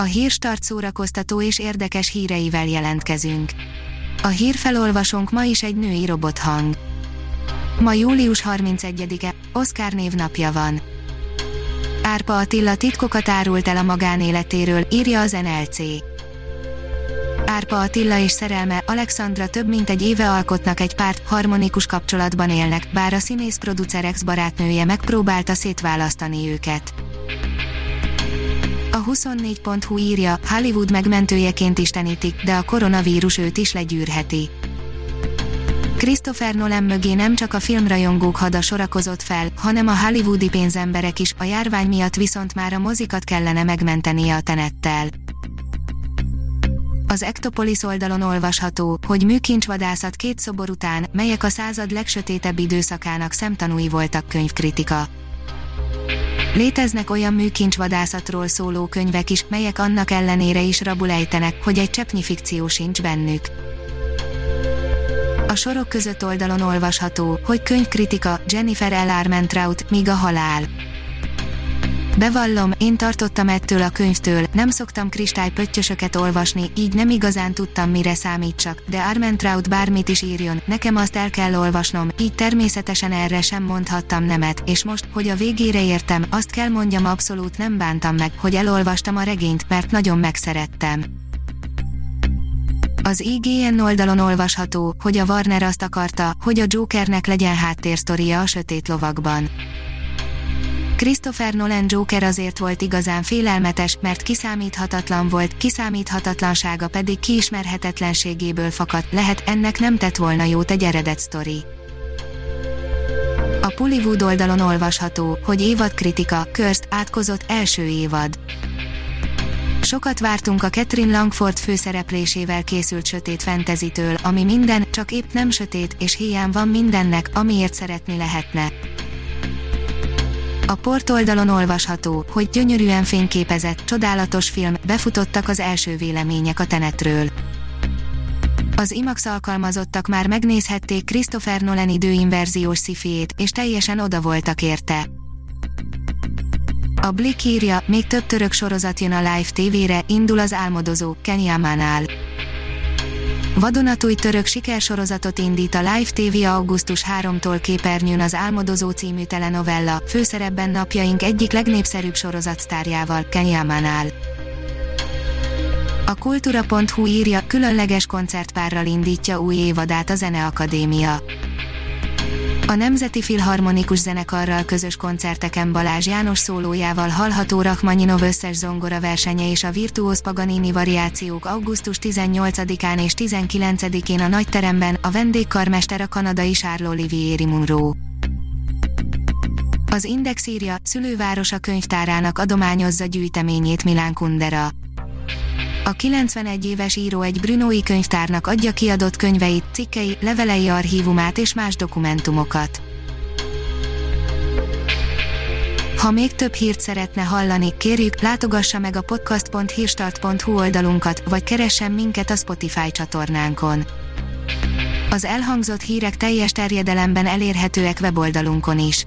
A hírstart szórakoztató és érdekes híreivel jelentkezünk. A hírfelolvasónk ma is egy női robothang. Ma július 31-e, Oszkár névnapja van. Árpa Attila titkokat árult el a magánéletéről, írja az NLC. Árpa Attila és szerelme Alexandra több mint egy éve alkotnak egy párt, harmonikus kapcsolatban élnek, bár a színész producer ex-barátnője megpróbálta szétválasztani őket. A 24.hu írja, Hollywood megmentőjeként istenítik, de a koronavírus őt is legyűrheti. Christopher Nolan mögé nem csak a filmrajongók hada sorakozott fel, hanem a hollywoodi pénzemberek is, a járvány miatt viszont már a mozikat kellene megmentenie a tenettel. Az Ektopolis oldalon olvasható, hogy műkincsvadászat két szobor után, melyek a század legsötétebb időszakának szemtanúi voltak könyvkritika. Léteznek olyan műkincsvadászatról szóló könyvek is, melyek annak ellenére is rabulejtenek, hogy egy cseppnyi fikció sincs bennük. A sorok között oldalon olvasható, hogy könyvkritika Jennifer L. Armentrout, míg a halál. Bevallom, én tartottam ettől a könyvtől, nem szoktam kristálypöttyösöket olvasni, így nem igazán tudtam mire számítsak, de Armentrout bármit is írjon, nekem azt el kell olvasnom, így természetesen erre sem mondhattam nemet, és most, hogy a végére értem, azt kell mondjam abszolút nem bántam meg, hogy elolvastam a regényt, mert nagyon megszerettem. Az IGN oldalon olvasható, hogy a Warner azt akarta, hogy a Jokernek legyen háttérsztoria a sötét lovakban. Christopher Nolan Joker azért volt igazán félelmetes, mert kiszámíthatatlan volt, kiszámíthatatlansága pedig kiismerhetetlenségéből fakadt, lehet ennek nem tett volna jót egy eredet sztori. A Pullywood oldalon olvasható, hogy évad kritika, Körst átkozott első évad. Sokat vártunk a Catherine Langford főszereplésével készült sötét fentezitől, ami minden, csak épp nem sötét, és hiány van mindennek, amiért szeretni lehetne. A port oldalon olvasható, hogy gyönyörűen fényképezett, csodálatos film, befutottak az első vélemények a tenetről. Az IMAX alkalmazottak már megnézhették Christopher Nolan időinverziós szifiét, és teljesen oda voltak érte. A Blick írja, még több török sorozat jön a Live TV-re, indul az álmodozó, Kenyamánál. Vadonatúj török sikersorozatot indít a Live TV augusztus 3-tól képernyőn az Álmodozó című telenovella, főszerepben napjaink egyik legnépszerűbb sorozatsztárjával, Kenyamánál. A kultúra.hu írja, különleges koncertpárral indítja új évadát a Zeneakadémia. A Nemzeti Filharmonikus Zenekarral közös koncerteken Balázs János szólójával hallható Rachmaninov összes zongora versenye és a Virtuóz Paganini variációk augusztus 18-án és 19-én a Nagyteremben, a vendégkarmester a kanadai Charles Olivieri Munro. Az Index írja, szülővárosa könyvtárának adományozza gyűjteményét Milán Kundera a 91 éves író egy Brunói könyvtárnak adja kiadott könyveit, cikkei, levelei archívumát és más dokumentumokat. Ha még több hírt szeretne hallani, kérjük, látogassa meg a podcast.hírstart.hu oldalunkat, vagy keressen minket a Spotify csatornánkon. Az elhangzott hírek teljes terjedelemben elérhetőek weboldalunkon is.